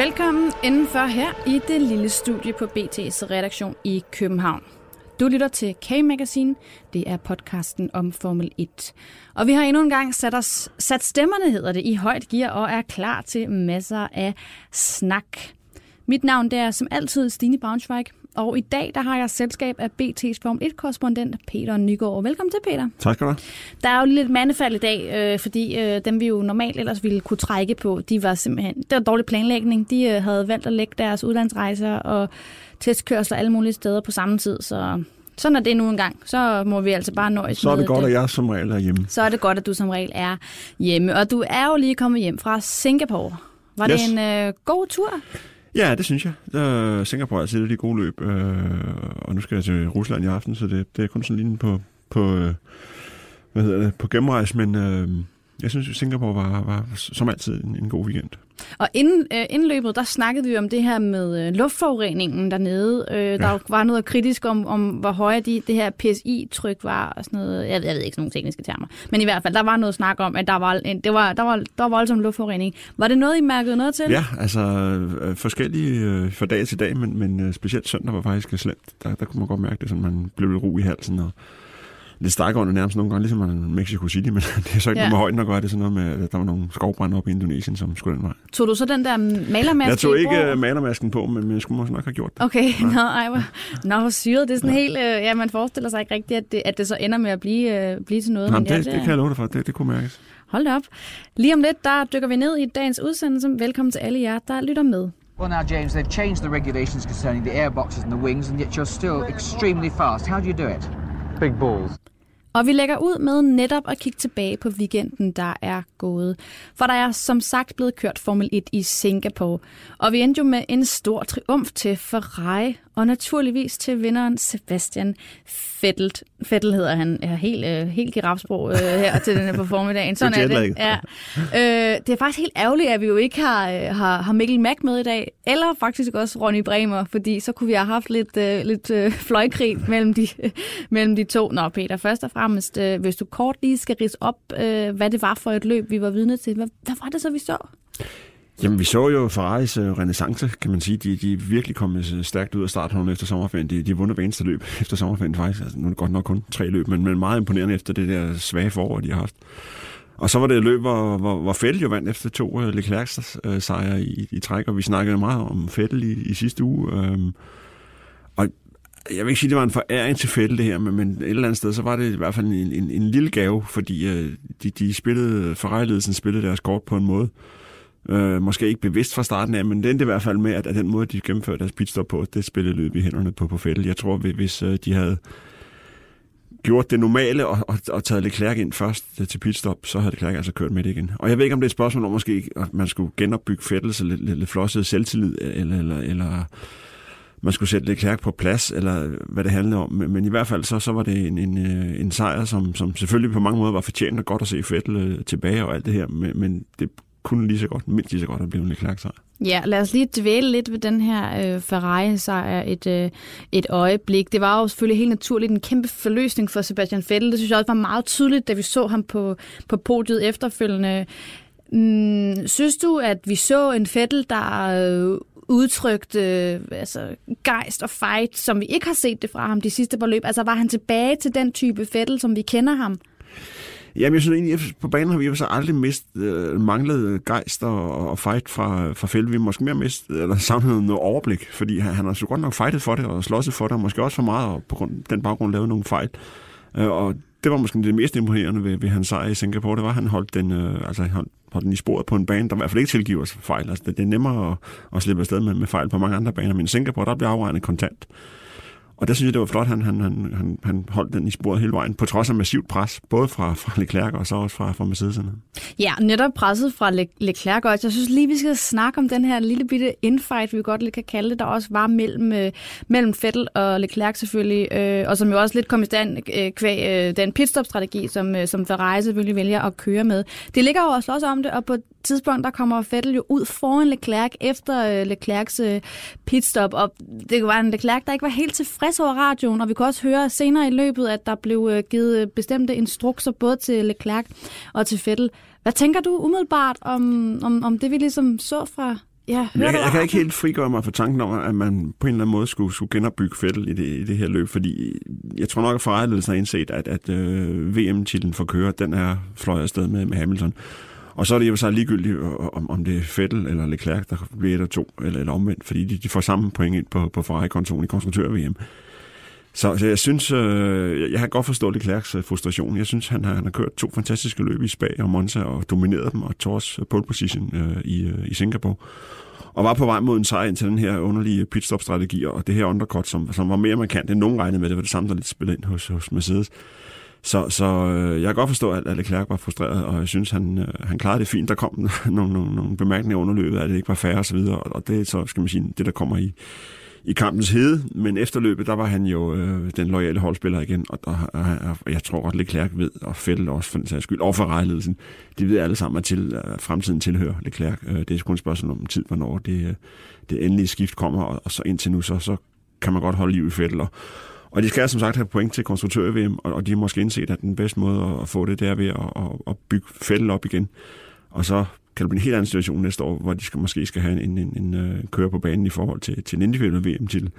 Velkommen indenfor her i det lille studie på BT's redaktion i København. Du lytter til K-Magazine. Det er podcasten om Formel 1. Og vi har endnu en gang sat, os, sat stemmerne, hedder det, i højt gear og er klar til masser af snak. Mit navn det er som altid Stine Braunschweig, og i dag der har jeg selskab af BT's Formel 1-korrespondent Peter Nygaard. Velkommen til, Peter. Tak skal du have. Der er jo lidt mandefald i dag, øh, fordi øh, dem vi jo normalt ellers ville kunne trække på, de var simpelthen, det var dårlig planlægning. De øh, havde valgt at lægge deres udlandsrejser og testkørsler alle mulige steder på samme tid, så sådan er det nu engang. Så må vi altså bare nøjes Så er det med godt, at jeg som regel er hjemme. Så er det godt, at du som regel er hjemme. Og du er jo lige kommet hjem fra Singapore. Var Yes. det en øh, god tur? Ja, det synes jeg. Der Singapore er altid de gode løb, øh, og nu skal jeg til Rusland i aften, så det, det er kun sådan lige på, på, øh, hvad hedder det, på gennemrejse, men Øh, jeg synes, at Singapore var, var som altid en, en god weekend. Og inden, øh, inden løbet, der snakkede vi om det her med øh, luftforureningen dernede. Øh, der Ja. var noget kritisk om, om hvor høje de, det her PSI-tryk var og sådan noget. Jeg, jeg ved ikke sådan nogle tekniske termer. Men i hvert fald, der var noget snak om, at der var, en, det var, der var, der var voldsom luftforurening. Var det noget, I mærkede noget til? Ja, altså øh, forskellige øh, fra dag til dag, men, men øh, specielt søndag var faktisk slemt. Der, der kunne man godt mærke det, sådan man blev lidt ro i halsen og lidt stakåndet nærmest nogle gange, ligesom man i Mexico City, men det er så ikke Ja. ja. noget med højden at gøre det er sådan noget med, at der var nogle skovbrænde op i Indonesien, som skulle den vej. Tog du så den der malermaske Jeg tog ikke øh, malermasken på, men, jeg skulle måske nok have gjort det. Okay, nå, ej, hvor, nå, hvor syret. Det er sådan helt... Øh, ja, man forestiller sig ikke rigtigt, at det, at det så ender med at blive, øh, blive til noget. Jamen, men ja, det, det, det kan jeg love dig for, det, det kunne mærkes. Hold op. Lige om lidt, der dykker vi ned i dagens udsendelse. Velkommen til alle jer, der lytter med. Well, now, James, they've changed the regulations concerning the airboxes and the wings, and yet you're still extremely fast. How do you do it? Big balls. Og vi lægger ud med netop at kigge tilbage på weekenden, der er gået. For der er som sagt blevet kørt Formel 1 i Singapore. Og vi endte jo med en stor triumf til Ferrari, og naturligvis til vinderen Sebastian Vettel. Vettel hedder han. Ja, helt, øh, helt girafsprog øh, her til den her på formiddagen. Sådan Det er er det. Ja. Øh, det er faktisk helt ærgerligt, at vi jo ikke har, øh, har, har Mikkel Mack med i dag, eller faktisk også Ronny Bremer, fordi så kunne vi have haft lidt, øh, lidt øh, fløjkrig mellem de, mellem de to. Nå Peter, først og fremmest, øh, hvis du kort lige skal rise op, øh, hvad det var for et løb, vi var vidne til. Hvad, hvad var det så, vi så? Jamen, vi så jo Ferraris uh, renaissance, kan man sige. De, de er virkelig kommet øh, stærkt ud af starthunden efter sommerferien. De, de har vundet hver eneste løb efter sommerferien faktisk. Altså, nu er det godt nok kun tre løb, men, men meget imponerende efter det der svage forår, de har haft. Og så var det et løb, hvor, hvor, hvor Fettel jo vandt efter to uh, Leclerc's uh, sejre i, i træk, og vi snakkede meget om Fettel i, i sidste uge. Um, og jeg vil ikke sige, at det var en foræring til Fettel det her, men, men et eller andet sted, så var det i hvert fald en, en, en lille gave, fordi uh, de, de spillede, Ferrari-ledelsen spillede deres kort på en måde, Øh, Øh, måske ikke bevidst fra starten af, men det i hvert fald med, at, at den måde, de gennemførte deres pitstop på, det spillede løb i hænderne på, på Fettel. Jeg tror, hvis- hvis øh, de havde gjort det normale og, og, og taget Leclerc ind først øh, til pitstop, så havde Leclerc altså kørt med det igen. Og jeg ved ikke, om det er et spørgsmål om måske, at man skulle genopbygge Fettel så lidt, lidt, lidt flosset selvtillid, eller, eller, eller man skulle sætte Leclerc på plads, eller hvad det handlede om. Men, men i hvert fald så, så var det en, en, øh, en sejr, som, som selvfølgelig på mange måder var fortjent og godt at se Fettel øh, tilbage og alt det her, men, men det kunne lige så godt, mindst lige så godt at blive en Leclerc sejr. Ja, lad os lige dvæle lidt ved den her øh, Ferrari-sejr et, øh, et øjeblik. Det var jo selvfølgelig helt naturligt en kæmpe forløsning for Sebastian Vettel. Det synes jeg også var meget tydeligt, da vi så ham på, på podiet efterfølgende. Mm, synes du, at vi så en Vettel, der øh, udtrykte øh, altså, gejst og fight, som vi ikke har set det fra ham de sidste par løb? Altså var han tilbage til den type Vettel, som vi kender ham? Jamen, jeg synes egentlig, at på banen har vi jo så aldrig mist, øh, manglet gejst og, og fight fra, fra Fælde. Vi har måske mere mist, eller samlet noget overblik, fordi han, han har så godt nok fightet for det og slåsset for det, og måske også for meget, og på grund, den baggrund lavet nogle fejl. Øh, og det var måske det mest imponerende ved, ved hans sejr i Singapore, det var, at han holdt den, øh, altså, han holdt den i sporet på en bane, der i hvert fald ikke tilgiver sig fejl. Altså, det, det er nemmere at, at slippe afsted med, med fejl på mange andre baner, men i Singapore, der bliver afregnet kontant. Og der synes jeg, det var flot, han, han, han, han, han holdt den i sporet hele vejen, på trods af massivt pres, både fra, fra Leclerc og så også fra, fra Mercedes'erne. Ja, netop presset fra Le- Leclerc også. Jeg synes lige, vi skal snakke om den her lille bitte infight, vi godt lidt kan kalde det, der også var mellem, øh, mellem Vettel og Leclerc selvfølgelig, øh, og som jo også lidt kom i stand øh, kvæg øh, den pitstop-strategi, som, øh, som Ferrari selvfølgelig vælger at køre med. Det ligger jo også, også om det, og på tidspunkt, der kommer Vettel jo ud foran Leclerc efter øh, Leclercs øh, pitstop, og det var en Leclerc, der ikke var helt tilfreds over radioen, og vi kunne også høre senere i løbet, at der blev øh, givet bestemte instrukser både til Leclerc og til Vettel. Hvad tænker du umiddelbart om, om, om det, vi ligesom så fra Ja, jeg, jeg, jeg kan ikke helt frigøre mig for tanken om, at man på en eller anden måde skulle, skulle genopbygge Vettel i det, i det her løb, fordi jeg tror nok, at Ferrari har indset, at, at øh, VM-titlen for kører, den er fløjet afsted med, med Hamilton. Og så er det jo så ligegyldigt, øh, om, om det er Vettel eller Leclerc, der bliver et af to, eller, eller omvendt, fordi de, de får samme point ind på, på Ferrari-kontoen i konstruktør-VM. Så, så jeg synes, øh, jeg har godt forstået Leclercs øh, frustration. Jeg synes, han har, han har kørt to fantastiske løb i Spa og Monza og domineret dem og tog også øh, pole position øh, i, øh, i Singapore. Og var på vej mod en sejr ind til den her underlige pitstop-strategi og det her undercut, som, som var mere markant end nogen regnede med. Det var det samme, der lidt spillede ind hos, hos Mercedes. Så, så øh, jeg kan godt forstå, at Leclerc var frustreret, og jeg synes, han, øh, han klarede det fint. Der kom nogle, nogle, nogle bemærkninger under løbet, at det ikke var færre osv., og, og det er så, skal man sige, det, der kommer i, i kampens hede, men efterløbet, der var han jo øh, den loyale holdspiller igen, og, og, og, og jeg tror godt, Leclerc ved, og Fettel også for den sags skyld, og for rejledelsen, de ved alle sammen, at, til, at fremtiden tilhører Leclerc. Øh, det er kun et spørgsmål om tid, hvornår det, øh, det endelige skift kommer, og, og så indtil nu, så, så kan man godt holde liv i Fettel, og, og de skal som sagt have point til konstruktør VM, og, og de har måske indset, at den bedste måde at få det, det er ved at, at, at bygge Fettel op igen. Og så kan det blive en helt anden situation næste år, hvor de skal, måske skal have en, en, en, en øh, køre på banen i forhold til, til en individuel VM til.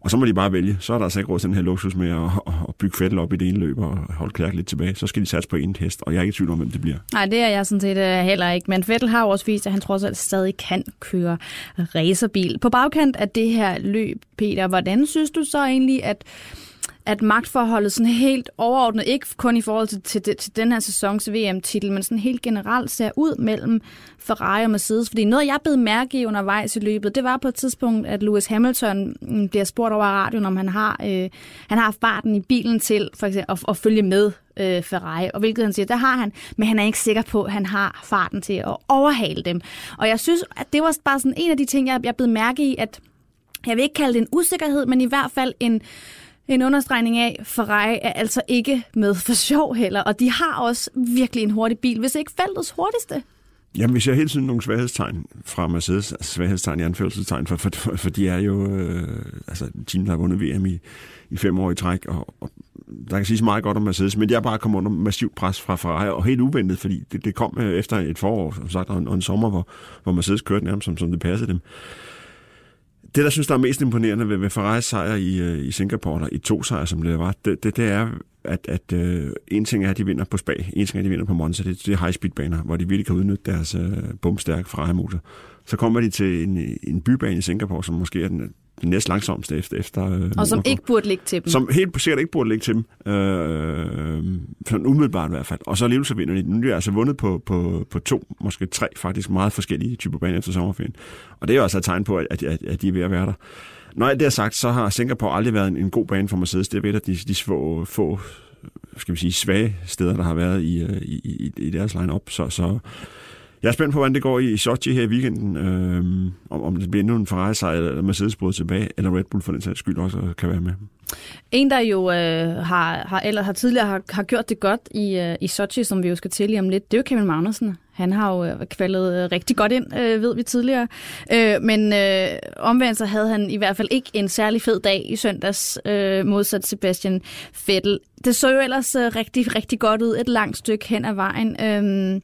Og så må de bare vælge. Så er der altså ikke råd til den her luksus med at, at, bygge Fettel op i det ene løb og holde Klærk lidt tilbage. Så skal de satse på en hest, og jeg er ikke i tvivl om, hvem det bliver. Nej, det er jeg sådan set øh, heller ikke. Men Fettel har jo også vist, at han trods alt stadig kan køre racerbil. På bagkant af det her løb, Peter, hvordan synes du så egentlig, at at magtforholdet sådan helt overordnet, ikke kun i forhold til, til, til den her sæsons VM-titel, men sådan helt generelt ser ud mellem Ferrari og Mercedes. Fordi noget, jeg blev mærke i undervejs i løbet, det var på et tidspunkt, at Lewis Hamilton bliver spurgt over radioen, om han har, øh, han har farten i bilen til for eksempel, at, at følge med øh, Ferrari, og hvilket han siger, der har han, men han er ikke sikker på, at han har farten til at overhale dem. Og jeg synes, at det var bare sådan en af de ting, jeg, jeg blev mærke i, at jeg vil ikke kalde det en usikkerhed, men i hvert fald en, en understregning af, Ferrari er altså ikke med for sjov heller, og de har også virkelig en hurtig bil, hvis ikke feltets hurtigste. Jamen, vi ser hele tiden nogle svaghedstegn fra Mercedes, altså svaghedstegn i anførselstegn, for, for, for, de er jo øh, altså, team, der har vundet VM i, i fem år i træk, og, og der kan siges meget godt om Mercedes, men jeg er bare kommet under massivt pres fra Ferrari, og helt uventet, fordi det, det kom øh, efter et forår, som sagt, og en, og en sommer, hvor, hvor Mercedes kørte nærmest, som, som det passede dem det, der synes, der er mest imponerende ved, ved Ferraris sejr i, øh, i Singapore, eller i to sejre, som det var, det, det, det er, at, at øh, en ting er, at de vinder på Spa, en ting er, at de vinder på Monza, det, det er high-speed-baner, hvor de virkelig kan udnytte deres øh, bumstærke Ferrari-motor. Så kommer de til en, en bybane i Singapore, som måske er den, den næst langsomste efter. efter øh, og som Monaco. ikke burde ligge til dem. Som helt sikkert ikke burde ligge til dem. Øh, sådan umiddelbart i hvert fald. Og så alligevel så vinder de. Nu er de altså vundet på, på, på to, måske tre faktisk meget forskellige typer baner efter sommerferien. Og det er jo altså et tegn på, at, at, at de er ved at være der. Når alt det er sagt, så har Singapore aldrig været en, en god bane for Mercedes. Det er ved, at de, de få, få skal vi sige, svage steder, der har været i, i, i, i deres line-up. Så, så jeg er spændt på, hvordan det går i Sochi her i weekenden. Øh, om, om det bliver endnu en Ferrari-sejr, eller Mercedes både tilbage, eller Red Bull for den sags skyld også øh, kan være med. En, der jo øh, har, har, eller har tidligere har, har gjort det godt i, øh, i Sochi, som vi jo skal til lige om lidt, det er jo Kevin Magnussen. Han har jo øh, kvalet øh, rigtig godt ind, øh, ved vi tidligere. Øh, men øh, omvendt så havde han i hvert fald ikke en særlig fed dag i søndags, øh, modsat Sebastian Vettel. Det så jo ellers øh, rigtig, rigtig godt ud et langt stykke hen ad vejen. Øh,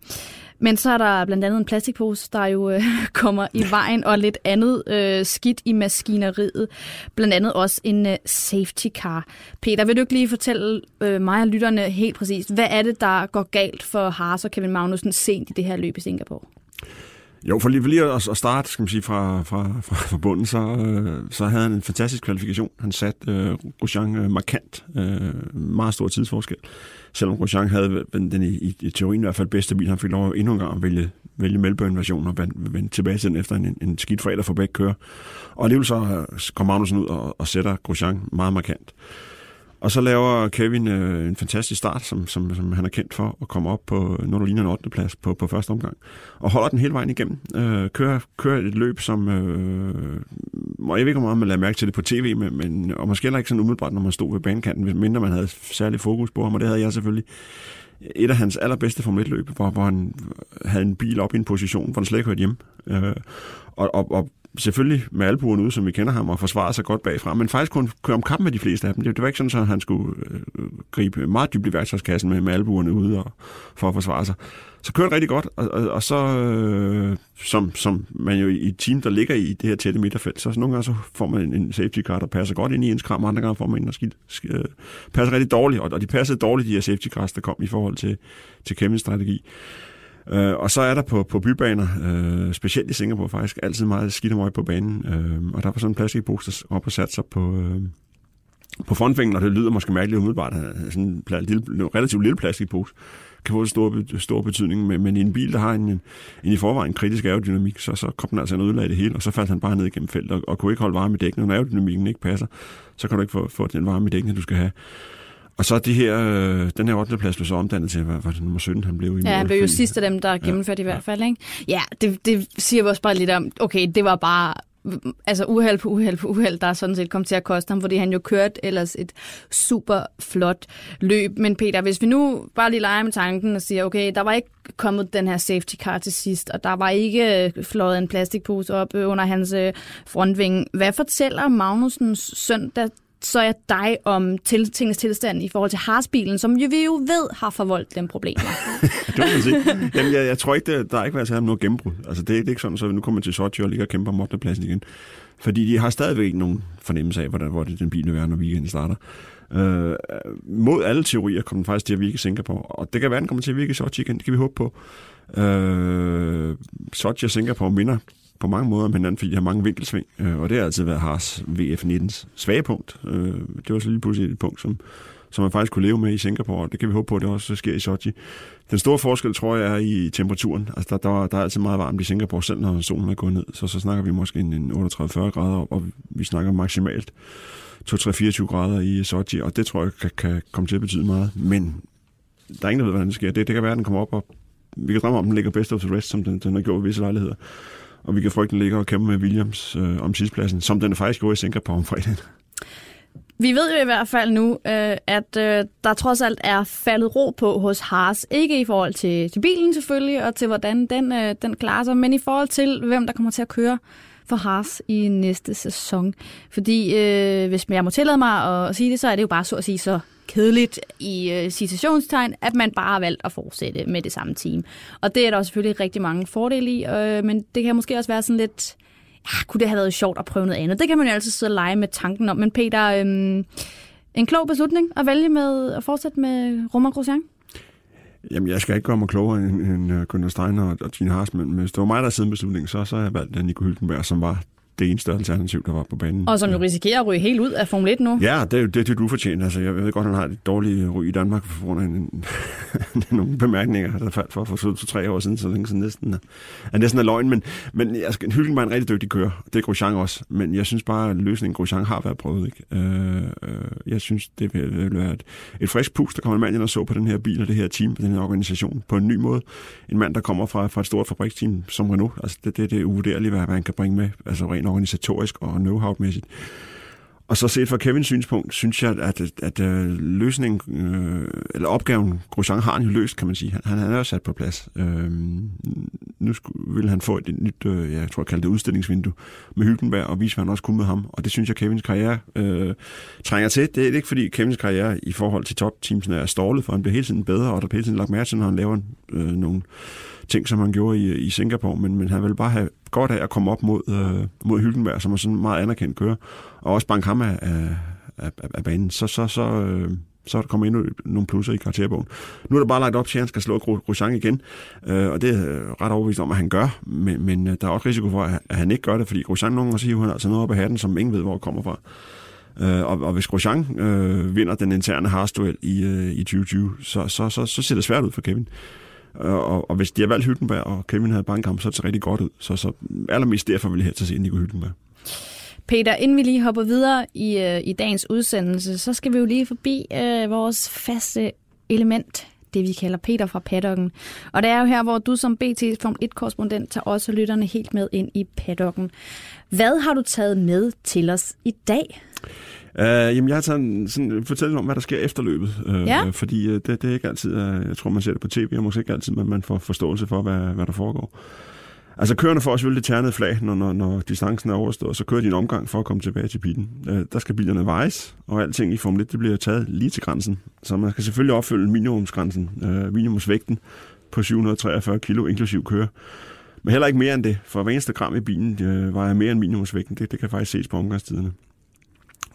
men så er der blandt andet en plastikpose, der jo øh, kommer i vejen, og lidt andet øh, skidt i maskineriet. Blandt andet også en øh, safety car. Peter, vil du ikke lige fortælle øh, mig og lytterne helt præcist, hvad er det, der går galt for Haas og Kevin Magnussen sent i det her løb i Singapore? Jo, for lige, for lige at, at starte skal man sige, fra, fra, fra, fra bunden, så, øh, så havde han en fantastisk kvalifikation. Han satte øh, Grosjean øh, markant, øh, meget stor tidsforskel. Selvom Grosjean havde den i, i, i teorien i hvert fald bedste bil, han fik lov endnu en gang at vælge vælge Melbourne-versionen og vende, tilbage til den efter en, en skidt fredag for begge kører. Og alligevel så øh, kom Magnussen ud og, og sætter Grosjean meget markant. Og så laver Kevin øh, en fantastisk start, som, som, som han er kendt for, at komme op på noget, der ligner en 8. plads på, på første omgang. Og holder den hele vejen igennem. Øh, kører, kører et løb, som... Øh, og jeg ved ikke, hvor meget man lader mærke til det på tv, men, men, og måske heller ikke sådan umiddelbart, når man stod ved banekanten, mindre man havde særlig fokus på ham, og det havde jeg selvfølgelig. Et af hans allerbedste Formel 1-løb, hvor, hvor han havde en bil op i en position, hvor han slet ikke hørte hjem. Øh, og, og, og selvfølgelig med albuerne ude, som vi kender ham, og forsvare sig godt bagfra, men faktisk kunne køre om kamp med de fleste af dem. Det, det var ikke sådan, at han skulle øh, gribe meget dybt i værktøjskassen med, med albuerne ude og, for at forsvare sig. Så kørte rigtig godt, og, og, og så, øh, som, som man jo i et team, der ligger i det her tætte midterfelt, så, så nogle gange så får man en, en safety car, der passer godt ind i ens kram, og andre gange får man en, der skidt, skidt, øh, passer rigtig dårligt, og, og de passede dårligt, de her safety cars, der kom i forhold til, til Kevins strategi. Øh, og så er der på, på bybaner, øh, specielt i Singapore faktisk, altid meget skidt og på banen. Øh, og der var sådan en plastikpose op og sat sig på, øh, på frontvingen, og det lyder måske mærkeligt umiddelbart, sådan en lille, relativt lille plastikpose kan få stor, stor betydning, men, men i en bil, der har en, en, en i forvejen kritisk aerodynamik, så, så kom den altså en ødelag det hele, og så faldt han bare ned igennem feltet, og, og kunne ikke holde varme i dækken. Når aerodynamikken ikke passer, så kan du ikke få, få den varme i dækken, du skal have. Og så det her, øh, den her 8. plads blev så omdannet til, hvad var det nummer 17, han blev i Ja, han blev jo sidst af dem, der er gennemført ja, i hvert fald. Ikke? Ja, det, det siger vi også bare lidt om, okay, det var bare altså uheld på uheld på uheld, der er sådan set kommet til at koste ham, fordi han jo kørte ellers et super flot løb. Men Peter, hvis vi nu bare lige leger med tanken og siger, okay, der var ikke kommet den her safety car til sidst, og der var ikke flået en plastikpose op under hans øh, frontvinge. Hvad fortæller Magnusens søn, der så jeg dig om til, tingens tilstand i forhold til Harsbilen, som jo vi jo ved har forvoldt dem problemer. det må man sige. Jamen, jeg, jeg tror ikke, der, der er ikke været særlig noget gennembrud. Altså, det, det er ikke sådan, så nu kommer til Sochi og ligger og kæmper om 8. pladsen igen. Fordi de har stadigvæk ikke nogen fornemmelse af, hvordan, hvor det den bil vil være, når weekenden starter. Øh, mod alle teorier kommer den faktisk til at virke i Singapore, og det kan være, den kommer til at virke i Sochi igen, det kan vi håbe på. Øh, Sochi og Singapore minder på mange måder om hinanden, fordi de har mange vinkelsving, øh, og det har altid været Haas VF19's svage punkt. Øh, det var så lige pludselig et punkt, som, som man faktisk kunne leve med i Singapore, og det kan vi håbe på, at det også sker i Sochi. Den store forskel, tror jeg, er i temperaturen. Altså, der, der, der er altid meget varmt i Singapore, selv når solen er gået ned, så, så snakker vi måske en, en 38-40 grader, og vi snakker maksimalt 2-3-24 grader i Sochi, og det tror jeg kan, kan komme til at betyde meget. Men der er ingen, der ved, hvordan det sker. Det, det kan være, at den kommer op, og vi kan drømme om, at den ligger best of the rest, som den, den har gjort i visse lejligheder og vi kan frygte, den ligger og kæmpe med Williams øh, om sidstpladsen, som den faktisk går i Singapore om fredagen. Vi ved jo i hvert fald nu, øh, at øh, der trods alt er faldet ro på hos Haas. Ikke i forhold til, til bilen selvfølgelig, og til hvordan den, øh, den klarer sig, men i forhold til, hvem der kommer til at køre for Haas i næste sæson. Fordi øh, hvis jeg må tillade mig at sige det, så er det jo bare så at sige så kedeligt i øh, citationstegn, at man bare har valgt at fortsætte med det samme team. Og det er der selvfølgelig rigtig mange fordele i, øh, men det kan måske også være sådan lidt, ja, kunne det have været sjovt at prøve noget andet? Det kan man jo altid sidde og lege med tanken om. Men Peter, øh, en klog beslutning at vælge med at fortsætte med Romain Grosjean? Jamen, jeg skal ikke gøre mig klogere end, end øh, Gunnar Steiner og, og Gene Haas, men hvis det var mig, der havde beslutningen, så, så har jeg valgt Nico Hylkenberg, som var det eneste alternativ, der var på banen. Og som jo risikerer at ryge helt ud af Formel 1 nu. Ja, det er jo det, det du fortjener. Altså, jeg ved godt, han har et dårligt ry i Danmark for grund af nogle bemærkninger, der faldt for for to, tre år siden, så længe siden næsten er, er næsten er løgn. Men, men altså, Hylken var en rigtig dygtig kører. Det er Grosjean også. Men jeg synes bare, at løsningen Grosjean har været prøvet. Ikke? Øh, øh, jeg synes, det vil være et, et frisk pus, der kommer en mand ind og så på den her bil og det her team, den her organisation på en ny måde. En mand, der kommer fra, fra et stort fabriksteam som Renault. Altså, det, det, det er uvurderligt, hvad han kan bringe med, altså rent organisatorisk og know-how-mæssigt. Og så set fra Kevins synspunkt, synes jeg, at, at, at øh, løsningen, øh, eller opgaven, Grosjean har han jo løst, kan man sige. Han, han er jo sat på plads. Øh, nu vil han få et, et nyt, øh, jeg tror jeg kalder det udstillingsvindue, med Hylkenberg, og vise, hvad han også kunne med ham. Og det synes jeg, Kevins karriere øh, trænger til. Det er ikke, fordi Kevins karriere i forhold til topteamsene er stålet, for han bliver hele tiden bedre, og der bliver hele tiden lagt mærke til, når han laver øh, nogle ting, som han gjorde i, i Singapore, men, men han vil bare have godt af at komme op mod, øh, mod Hyldenberg, som er sådan meget anerkendt kører, og også banke ham af, af, af, af banen. Så, så, så, øh, så er der kommet endnu nogle plusser i karakterbogen. Nu er der bare lagt op til, at han skal slå Grosjean igen, øh, og det er ret overbevist om, at han gør, men, men øh, der er også risiko for, at han ikke gør det, fordi Grosjean nogle gange siger, han altså noget op af hatten, som ingen ved, hvor det kommer fra. Øh, og, og hvis Grosjean øh, vinder den interne harsduel i, øh, i 2020, så, så, så, så ser det svært ud for Kevin. Øh, og, og hvis de har valgt Hylkenberg, og Kevin havde bankkamp, så er det rigtig godt ud. Så, så allermest derfor vil jeg her til at se Nico Hylkenberg. Peter, inden vi lige hopper videre i, øh, i dagens udsendelse, så skal vi jo lige forbi øh, vores faste element, det vi kalder Peter fra paddocken. Og det er jo her, hvor du som BT Form 1-korrespondent tager også lytterne helt med ind i paddocken. Hvad har du taget med til os i dag? Uh, jamen, jeg har taget en, sådan, fortælling om, hvad der sker efter løbet. Uh, Ja. Fordi uh, det, det er ikke altid, uh, jeg tror, man ser det på tv, og måske ikke altid, men man får forståelse for, hvad, hvad der foregår. Altså, kørende får selvfølgelig det ternede flag, når, når, når distancen er overstået, så kører de en omgang for at komme tilbage til pitten. Uh, der skal bilerne vejes, og alting i Formel 1, det bliver taget lige til grænsen. Så man skal selvfølgelig opfylde minimumsgrænsen, uh, minimumsvægten på 743 kilo, inklusiv køre. Men heller ikke mere end det, for hver eneste gram i bilen øh, vejer mere end minimumsvægten. Det, det kan faktisk ses på omgangstiderne.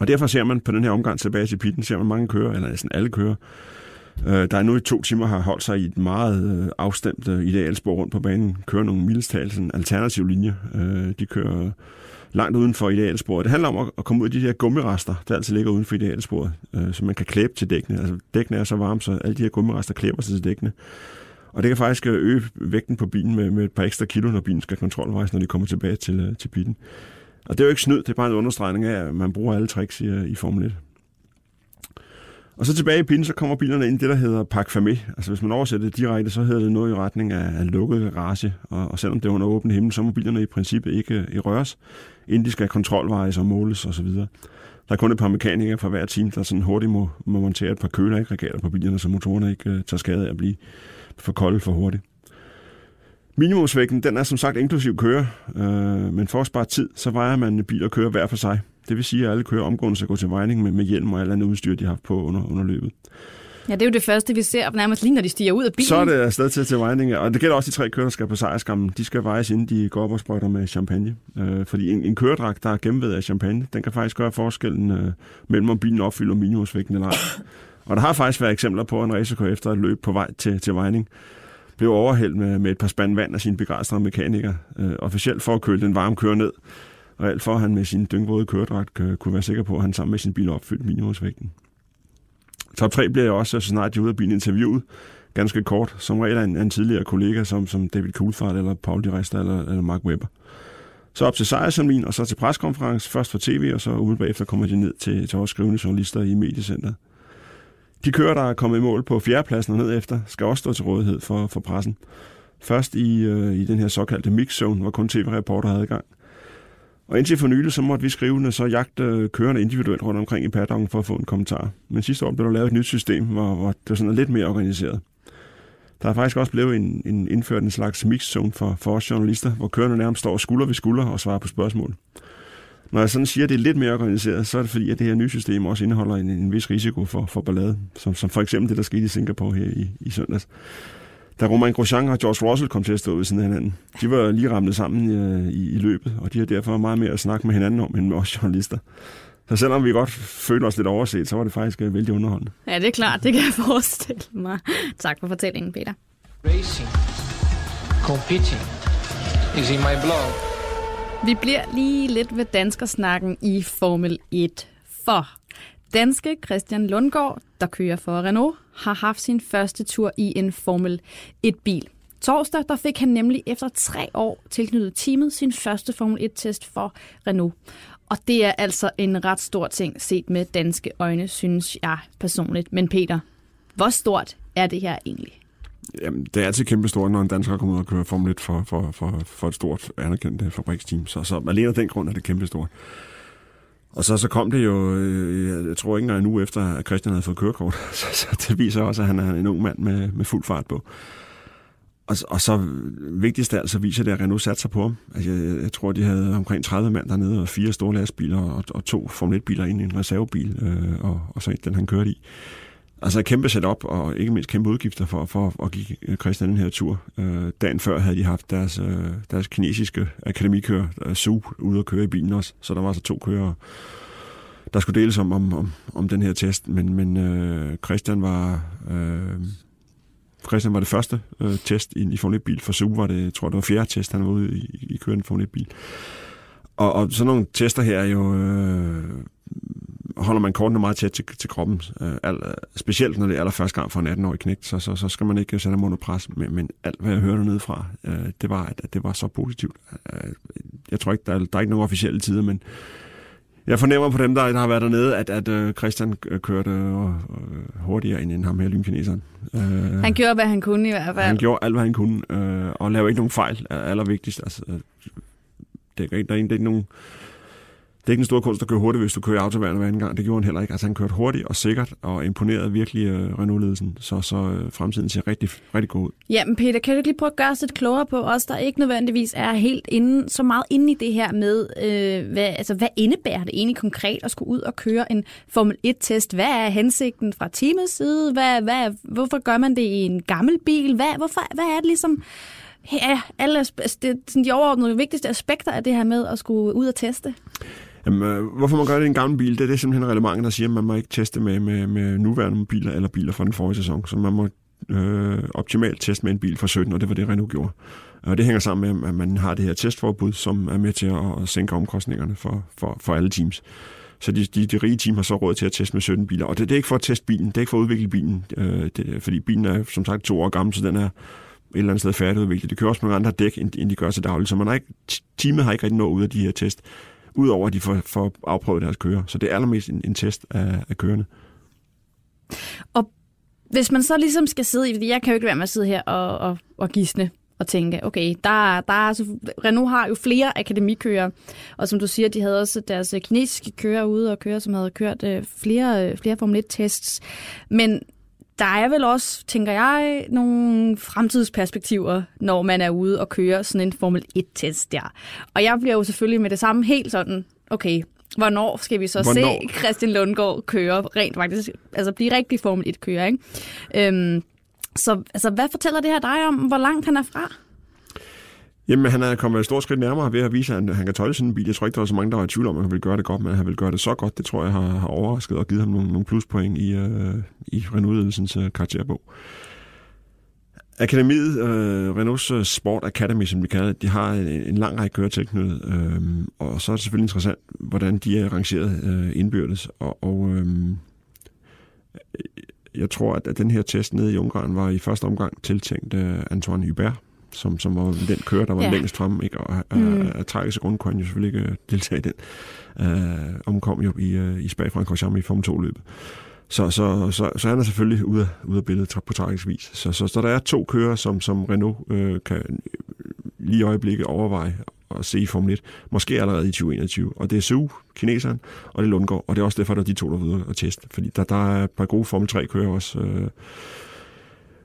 Og derfor ser man på den her omgang tilbage til pitten, ser man mange kører, eller næsten alle kører, øh, der er nu i to timer har holdt sig i et meget øh, afstemt øh, idealspor rundt på banen, kører nogle mildestal, sådan alternative alternativ linje. Øh, de kører langt uden for idealsporet. Det handler om at, at komme ud af de her gummirester, der altid ligger uden for idealsporet, øh, så man kan klæbe til dækkene. Altså dækkene er så varme, så alle de her gummirester klæber sig til dækkene. Og det kan faktisk øh, øge vægten på bilen med, med et par ekstra kilo, når bilen skal kontrolvejs, når de kommer tilbage til, øh, til bilen. Og det er jo ikke snyd, det er bare en understregning af, at man bruger alle tricks i, øh, i Formel 1. Og så tilbage i pinden, så kommer bilerne ind i det, der hedder Parc Fermé. Altså hvis man oversætter det direkte, så hedder det noget i retning af, lukket garage. Og, og selvom det er under åben himmel, så må bilerne i princippet ikke øh, i røres, inden de skal kontrolvejes og måles osv. Der er kun et par mekanikere fra hver team, der sådan hurtigt må, må montere et par køleaggregater på bilerne, så motorerne ikke uh, tager skade af at blive for kolde for hurtigt. Minimumsvægten, den er som sagt inklusiv køre, øh, men for at spare tid, så vejer man bil og kører hver for sig. Det vil sige, at alle kører omgående skal gå til vejning med, med hjelm og alt andet udstyr, de har på under, under løbet. Ja, det er jo det første, vi ser nærmest lige, når de stiger ud af bilen. Så er det afsted til, til vejning, og det gælder også de tre kører, der skal på sejrskammen. De skal vejes, inden de går op og sprøjter med champagne. Øh, fordi en, en køredragt, der er gennemved af champagne, den kan faktisk gøre forskellen øh, mellem, om bilen opfylder minimumsvægten eller ej. Og der har faktisk været eksempler på, at en racerkører efter et løb på vej til, til vejning blev overhældt med, med et par spand vand af sine begejstrede mekanikere, øh, officielt for at køle den varme køre ned, og alt for at han med sin dyngvåde køredragt øh, kunne være sikker på, at han sammen med sin bil opfyldte minimumsvægten. Top 3 bliver jeg også, så snart de er ude af bilen interviewet, ganske kort, som regel af en, en tidligere kollega, som, som David Coulthard, eller Paul de Resta, eller, eller Mark Webber. Så op til sejrceremonien, og så til preskonference, først for tv, og så umiddelbart efter kommer de ned til, til os skrivende journalister i mediecenteret. De kører, der er kommet i mål på fjerdepladsen og ned efter, skal også stå til rådighed for, for pressen. Først i, øh, i den her såkaldte mixzone, hvor kun tv-reporter havde adgang. Og indtil for nylig, så måtte vi skrivende så jagte øh, kørende individuelt rundt omkring i paddocken for at få en kommentar. Men sidste år blev der lavet et nyt system, hvor, hvor det var sådan lidt mere organiseret. Der er faktisk også blevet en, en indført en slags mixzone for, for os journalister, hvor kørende nærmest står skulder ved skulder og svarer på spørgsmål. Når jeg sådan siger, at det er lidt mere organiseret, så er det fordi, at det her nye system også indeholder en, en vis risiko for, for ballade, som, som for eksempel det, der skete i Singapore her i, i søndags. Da Romain Grosjean og George Russell kom til at stå ved siden af hinanden, de var lige ramlet sammen i, i, i løbet, og de har derfor meget mere at snakke med hinanden om, end med os journalister. Så selvom vi godt følte os lidt overset, så var det faktisk øh, vældig underholdende. Ja, det er klart. Det kan jeg forestille mig. Tak for fortællingen, Peter. Racing, competing is in my blood. Vi bliver lige lidt ved danskersnakken i Formel 1. For danske Christian Lundgaard, der kører for Renault, har haft sin første tur i en Formel 1-bil. Torsdag der fik han nemlig efter tre år tilknyttet teamet sin første Formel 1-test for Renault. Og det er altså en ret stor ting set med danske øjne, synes jeg personligt. Men Peter, hvor stort er det her egentlig? Jamen, det er altid kæmpe stort, når en dansker kommer ud og kører Formel 1 for, for, for, for et stort anerkendt øh, fabriksteam. Så, så alene af den grund er det kæmpe stort. Og så, så kom det jo, øh, jeg tror ikke engang en uge efter, at Christian havde fået kørekort. Så, så det viser også, at han er en ung mand med, med fuld fart på. Og, og så vigtigst af alt, så viser det, at Renault satte sig på ham. Altså, jeg, jeg tror, de havde omkring 30 mand dernede, og fire store lastbiler, og, og to Formel 1-biler ind i en reservebil, øh, og, og så den, han kørte i. Altså kæmpe setup, og ikke mindst kæmpe udgifter for, for at give Christian den her tur. Øh, dagen før havde de haft deres, øh, deres kinesiske akademikører, øh, Su, ude at køre i bilen også. Så der var altså to kører, der skulle deles om, om, om, om den her test. Men, men øh, Christian var... Øh, Christian var det første øh, test i, i Formel 1-bil. For Su var det, jeg tror det var fjerde test, han var ude i, i kørende Formel 1-bil. Og, og sådan nogle tester her er jo... Øh, holder man kortene meget tæt til, til kroppen, øh, al, specielt når det er allerførste gang for en 18-årig knægt, så, så, så skal man ikke sætte ham under pres. Men, men alt, hvad jeg hørte nede fra, øh, det var, at, det var så positivt. Øh, jeg tror ikke, der er, der er ikke nogen officielle tider, men jeg fornemmer på dem, der, der har været dernede, at, at uh, Christian kørte uh, hurtigere end, end ham her, lynkineseren. Uh, han gjorde, hvad han kunne i hvert fald. Han gjorde alt, hvad han kunne, uh, og lavede ikke nogen fejl, er allervigtigst. Altså, det er, der er, ikke nogen det er ikke en stor kunst at køre hurtigt, hvis du kører autoværende hver anden gang. Det gjorde han heller ikke. Altså han kørte hurtigt og sikkert og imponerede virkelig øh, Renault-ledelsen. Så, så øh, fremtiden ser rigtig, rigtig god ud. Ja, men Peter, kan du lige prøve at gøre os lidt klogere på os, der ikke nødvendigvis er helt inde, så meget inde i det her med, øh, hvad, altså, hvad indebærer det egentlig konkret at skulle ud og køre en Formel 1-test? Hvad er hensigten fra teamets side? Hvad, hvad, hvorfor gør man det i en gammel bil? Hvad, hvorfor, hvad er det ligesom ja, alle altså, det, sådan de overordnede vigtigste aspekter af det her med at skulle ud og teste? Jamen, øh, hvorfor man gør det i en gammel bil, det er det simpelthen reglementet, der siger, at man må ikke teste med, med, med nuværende biler eller biler fra den forrige sæson. Så man må øh, optimalt teste med en bil fra 17, og det var det, Renault gjorde. Og det hænger sammen med, at man har det her testforbud, som er med til at, at sænke omkostningerne for, for, for alle teams. Så de, de, de rige team har så råd til at teste med 17 biler. Og det, det er ikke for at teste bilen, det er ikke for at udvikle bilen, øh, det, fordi bilen er som sagt to år gammel, så den er et eller andet sted færdigudviklet. Det kører også med andre dæk, end, end de gør til daglig, så man har ikke, teamet har ikke rigtig nået ud af de her test udover at de får, får afprøvet deres kører. Så det er allermest en, en test af, af kørende. Og hvis man så ligesom skal sidde i, fordi jeg kan jo ikke være med at sidde her og, og, og gisne og tænke, okay, der, der er, altså, Renault har jo flere akademikører, og som du siger, de havde også deres kinesiske kører ude og køre, som havde kørt øh, flere, øh, flere Formel 1-tests. Men der er vel også, tænker jeg, nogle fremtidsperspektiver, når man er ude og køre sådan en Formel 1-test der. Og jeg bliver jo selvfølgelig med det samme helt sådan, okay, hvornår skal vi så hvornår? se Christian Lundgaard køre rent faktisk, altså blive rigtig Formel 1-kører, ikke? Øhm, så altså, hvad fortæller det her dig om, hvor langt han er fra? Jamen, han er kommet et stort skridt nærmere ved at vise, at han kan tøjle sådan en bil. Jeg tror ikke, der var så mange, der var i tvivl om, at han ville gøre det godt, men han vil gøre det så godt. Det tror jeg har, har overrasket og givet ham nogle, nogle pluspoint i, øh, i Renault-ledelsens øh, karakterbog. Akademiet, øh, Renaults øh, Sport Academy, som vi kalder det, de har en, en lang række køretilknyttet, øh, og så er det selvfølgelig interessant, hvordan de er rangeret øh, indbyrdes. Og, og øh, jeg tror, at, at den her test nede i Ungarn var i første omgang tiltænkt øh, Antoine Hubert, som, som var den kører, der var ja. længst frem, ikke? og af, mm. af tragiske grunde kunne han jo selvfølgelig ikke øh, deltage i den. Uh, omkom jo i, uh, i Spa-Francorchamps i Formel 2-løbet. Så, så, så, så han er selvfølgelig ude af, ude af billedet på tragisk vis. Så, så, så der er to kører, som, som Renault øh, kan lige i øjeblikket overveje at se i Formel 1, måske allerede i 2021. Og det er Su, kineseren, og det er Lundgaard, og det er også derfor, der er de to, der er ude og teste. Fordi der, der er et par gode Formel 3-kører også, øh,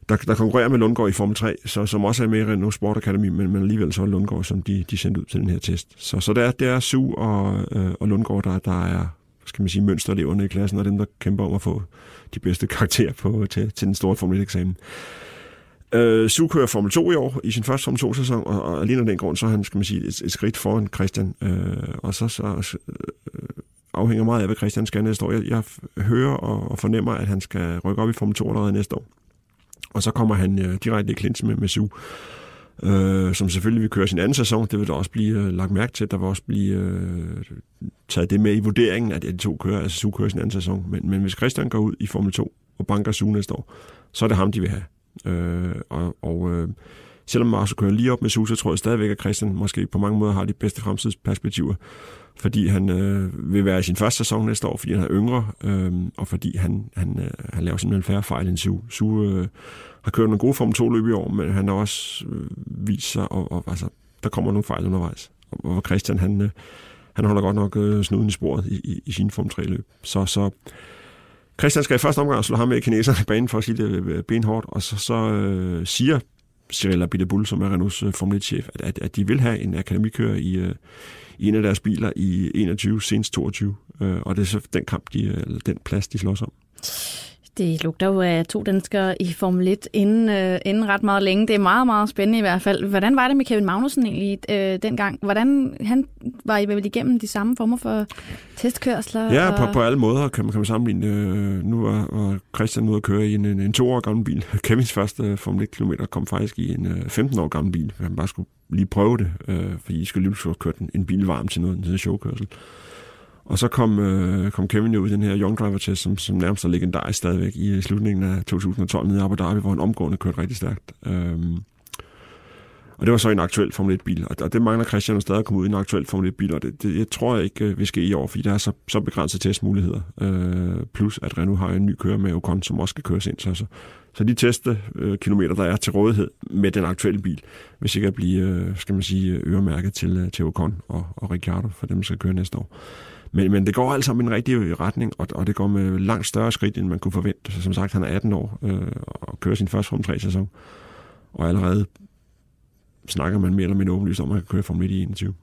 der, der konkurrerer med Lundgaard i Formel 3, så, som også er med i Renault Sport Academy, men, men alligevel så er Lundgaard, som de, de sendte ud til den her test. Så, så det, er, det er Su og, øh, og Lundgaard, der, der er skal man sige, mønsterleverne i klassen, og dem, der kæmper om at få de bedste karakterer på, til, til den store Formel 1-eksamen. Øh, Su kører Formel 2 i år, i sin første Formel 2-sæson, og, og alene af den grund, så er han, skal man sige, et, et skridt foran Christian. Øh, og så, så øh, afhænger meget af, hvad Christian skal næste år. Jeg, jeg hører og, og fornemmer, at han skal rykke op i Formel 2 allerede næste år. Og så kommer han øh, direkte i clinch med, MSU, øh, som selvfølgelig vil køre sin anden sæson. Det vil der også blive øh, lagt mærke til. Der vil også blive øh, taget det med i vurderingen, at de to kører, altså Su kører sin anden sæson. Men, men hvis Christian går ud i Formel 2 og banker Su næste år, så er det ham, de vil have. Øh, og og øh, selvom Marco kører lige op med Su, så tror jeg stadigvæk, at Christian måske på mange måder har de bedste fremtidsperspektiver fordi han øh, vil være i sin første sæson næste år, fordi han er yngre, øh, og fordi han, han, øh, han laver simpelthen færre fejl end Su. Su øh, har kørt nogle gode Form 2-løb i år, men han har også øh, vist sig, og, og altså, der kommer nogle fejl undervejs. Og, og Christian, han, øh, han holder godt nok øh, snuden i sporet i, i, i sin Form 3-løb. Så, så Christian skal i første omgang slå ham med kineserne i banen for at sige det øh, øh, benhårdt, og så, så øh, siger Cyril Abiteboul, som er Renaults øh, Formel 1-chef, at, at, at de vil have en akademikører i, øh, i en af deres biler i 21, senest 22. Øh, og det er så den kamp, de, eller den plads, de slås om. Det lugter jo af to danskere i Formel 1 inden, øh, inden ret meget længe. Det er meget, meget spændende i hvert fald. Hvordan var det med Kevin Magnussen egentlig øh, dengang? Hvordan han var I vel igennem de samme former for testkørsler? Ja, og... på, på alle måder kan man, kan man sammenligne. Øh, nu var, var Christian ude at køre i en, en, en to år gammel bil. Kevins første Formel 1 kilometer kom faktisk i en øh, 15 år gammel bil. Han bare skulle lige prøve det, øh, fordi I skulle lige have kørt en, en bil varm til noget, en showkørsel. Og så kom, øh, kom Kevin jo ud i den her Young Driver Test, som, som nærmest er legendarisk stadigvæk i øh, slutningen af 2012 nede i Abu Dhabi, hvor han omgående kørte rigtig stærkt. Øhm, og det var så en aktuel Formel 1-bil, og, og det mangler Christian stadig at komme ud i en aktuel Formel 1-bil, og det, det jeg tror jeg ikke vi vil ske i år, fordi der er så, så begrænset testmuligheder. Øh, plus at Renault har en ny kører med Ocon, som også skal køres ind. Så, så, så de teste øh, kilometer, der er til rådighed med den aktuelle bil, vil sikkert blive, øh, skal man sige, øremærket til, øh, til Ocon og, og Ricciardo, for dem, der skal køre næste år. Men, men det går alt sammen i den rigtige retning, og, og det går med langt større skridt, end man kunne forvente. Så som sagt, han er 18 år øh, og kører sin første Formel 3-sæson, og allerede snakker man mere eller mindre åbenlyst om, at han kan køre Formel 1 i 21.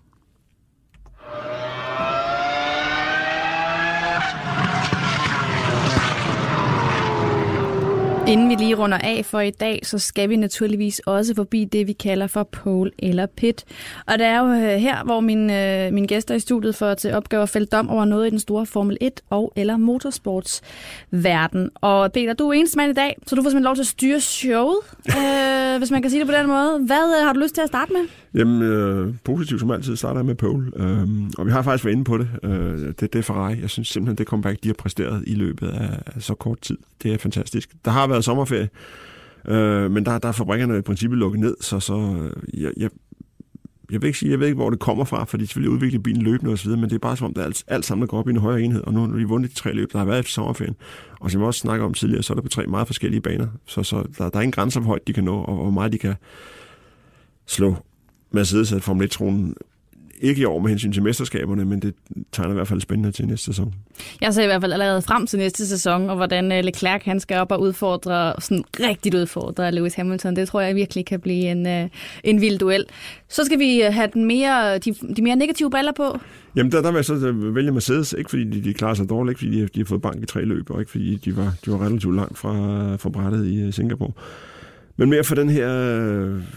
Inden vi lige runder af for i dag, så skal vi naturligvis også forbi det, vi kalder for pole eller pit. Og det er jo øh, her, hvor mine, øh, mine gæster i studiet får til opgave at fælde dom over noget i den store Formel 1 og eller motorsportsverden. Og Peter, du er eneste mand i dag, så du får simpelthen lov til at styre showet, øh, hvis man kan sige det på den måde. Hvad øh, har du lyst til at starte med? Jamen, øh, positivt som altid starter jeg med pole. Øh, og vi har faktisk været inde på det. Øh, det, det er Ferrari. Jeg synes simpelthen, det comeback, de har præsteret i løbet af, af så kort tid. Det er fantastisk. Der har været sommerferie, øh, men der, der er fabrikkerne i princippet lukket ned, så, så øh, jeg, jeg, jeg vil ikke sige, jeg ved ikke, hvor det kommer fra, for de selvfølgelig udvikler bilen løbende osv., men det er bare som om, det er alt, alt sammen går op i en højere enhed, og nu har de vundet de tre løb, der har været efter sommerferien. Og som vi også snakker om tidligere, så er der på tre meget forskellige baner, så, så der, der er ingen grænser for højt, de kan nå, og hvor meget de kan slå Mercedes at Formel 1-tronen ikke i år med hensyn til mesterskaberne, men det tegner i hvert fald spændende til næste sæson. Jeg ser i hvert fald allerede frem til næste sæson, og hvordan øh, Leclerc han skal op og udfordre, sådan rigtigt udfordre Lewis Hamilton. Det tror jeg virkelig kan blive en, øh, en vild duel. Så skal vi øh, have den mere, de, de mere negative briller på. Jamen, der, der vil jeg så vælge Mercedes, ikke fordi de, de klarer sig dårligt, ikke fordi de, de har fået bank i tre løb, og ikke fordi de var, de var relativt langt fra, fra brættet i Singapore. Men mere for den her,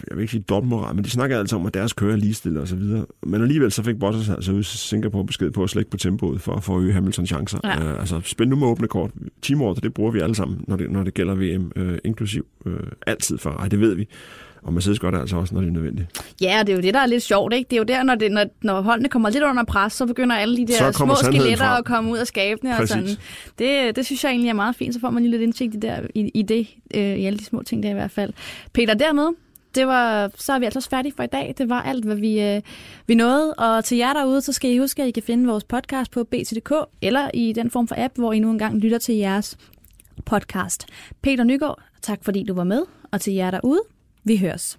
jeg vil ikke sige dobbeltmoral, men de snakker altså om, at deres kører er ligestillet og så videre. Men alligevel så fik Bottas altså ud Singapore besked på at slække på tempoet for, for at øge Hamiltons chancer. Ja. Uh, altså spænd nu med åbne kort. Teamorder, det bruger vi alle sammen, når det, når det gælder VM, uh, øh, inklusiv uh, altid for Ej, det ved vi. Og Mercedes gør det altså også, når det er nødvendigt. Ja, det er jo det, der er lidt sjovt. Ikke? Det er jo der, når, det, når, når holdene kommer lidt under pres, så begynder alle de der små skeletter fra. at komme ud af skabene. Og sådan. Det, det synes jeg egentlig er meget fint. Så får man lige lidt indsigt i, der, i, i det, øh, i alle de små ting der i hvert fald. Peter, dermed, det var, så er vi altså også færdige for i dag. Det var alt, hvad vi, øh, vi nåede. Og til jer derude, så skal I huske, at I kan finde vores podcast på bt.dk, eller i den form for app, hvor I nu engang lytter til jeres podcast. Peter Nygaard, tak fordi du var med. Og til jer derude, vi høres.